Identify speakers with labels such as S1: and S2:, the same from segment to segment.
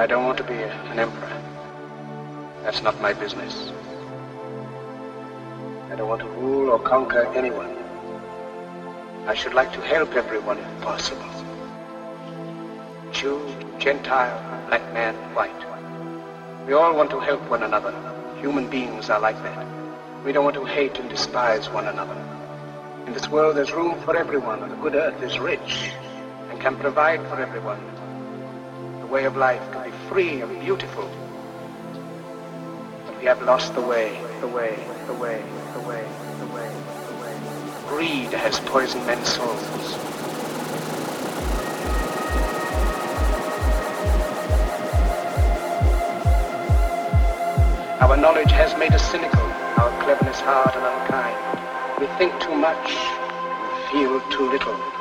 S1: I don't want to be an emperor. That's not my business. I don't want to rule or conquer anyone. I should like to help everyone if possible. Jew, Gentile, black man, white. We all want to help one another. Human beings are like that. We don't want to hate and despise one another. In this world there's room for everyone. The good earth is rich and can provide for everyone. Way of life can be free and beautiful. But we have lost the way, the way, the way, the way, the way, the way. Greed has poisoned men's souls. Our knowledge has made us cynical, our cleverness hard and unkind. We think too much and feel too little.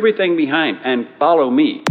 S2: Everything behind and follow me.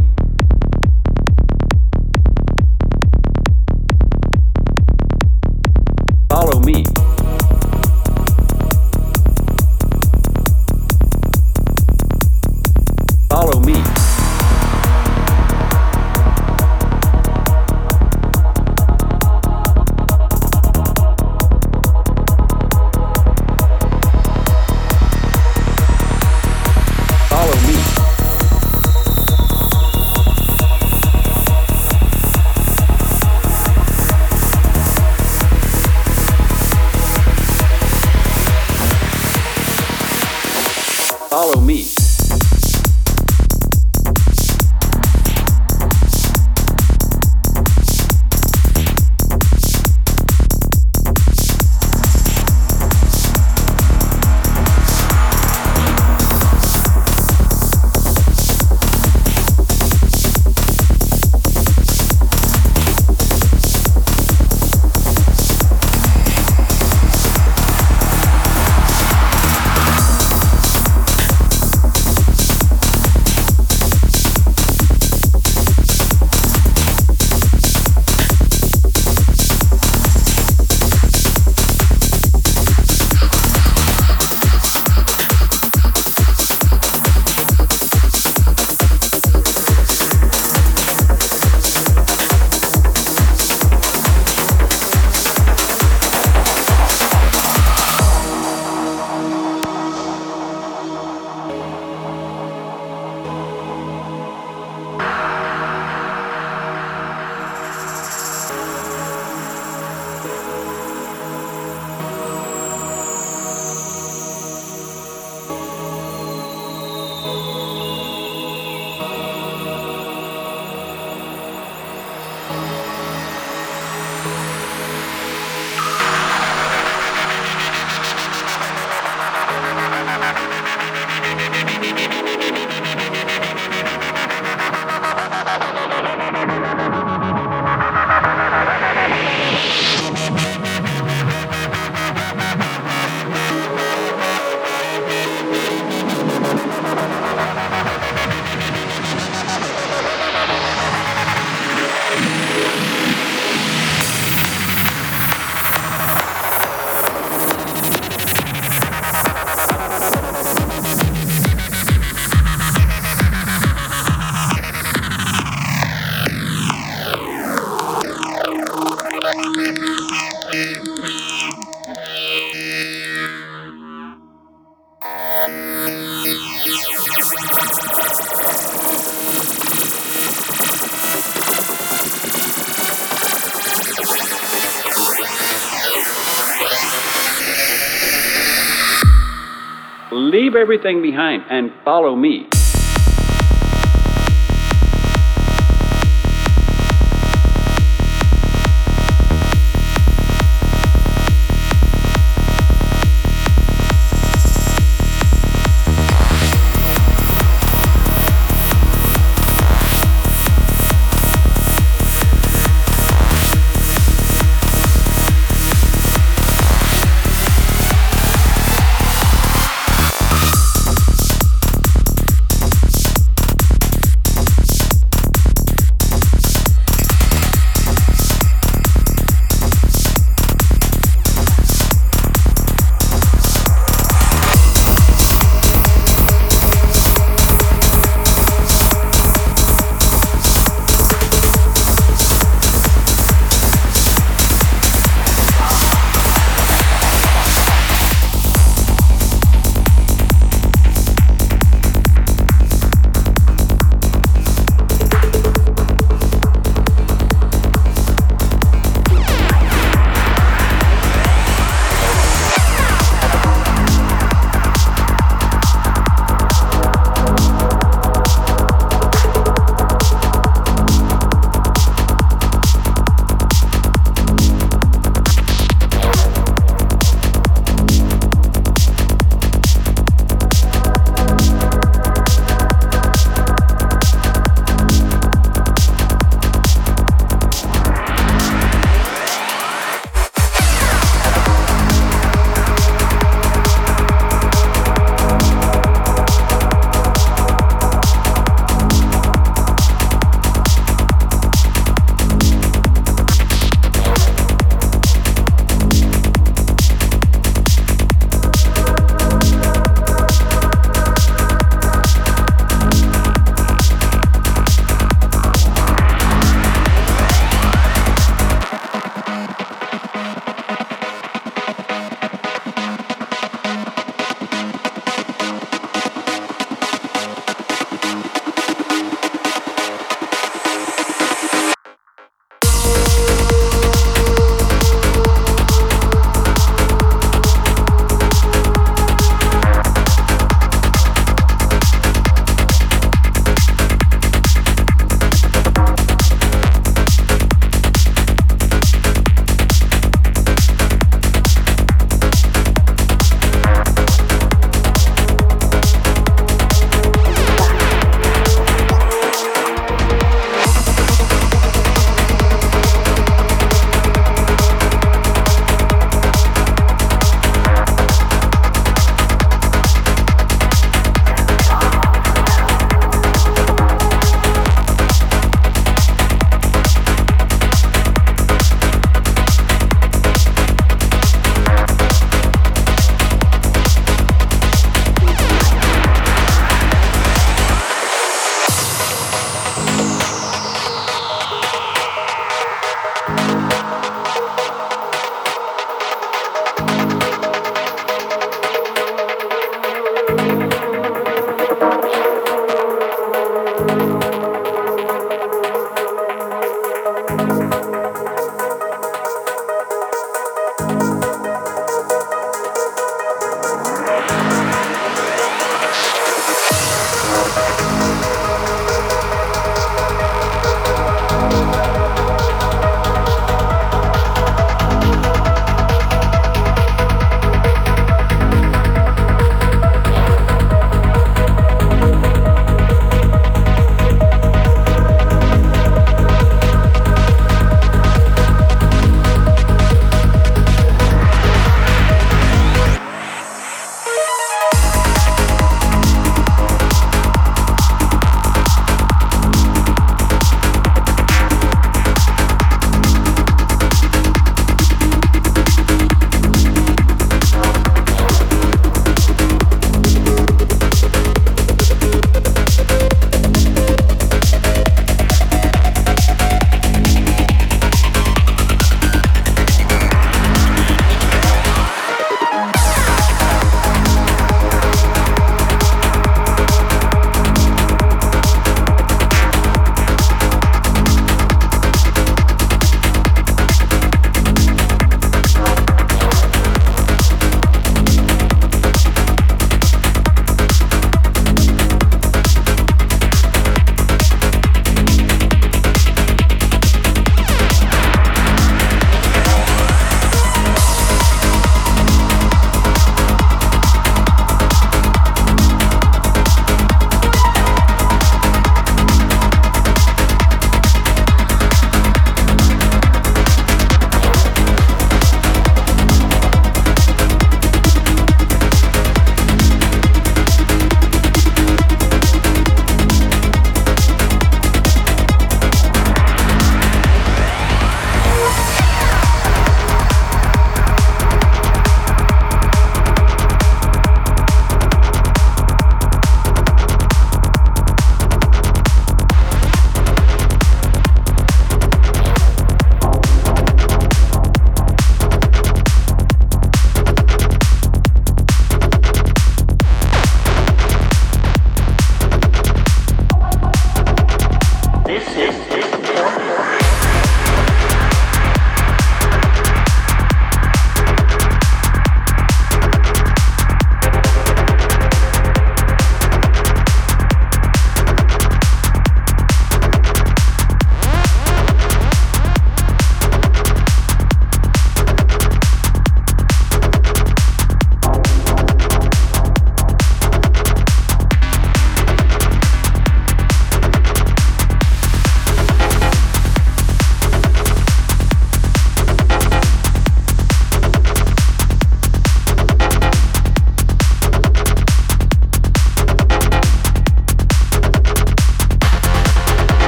S2: Everything behind and follow me.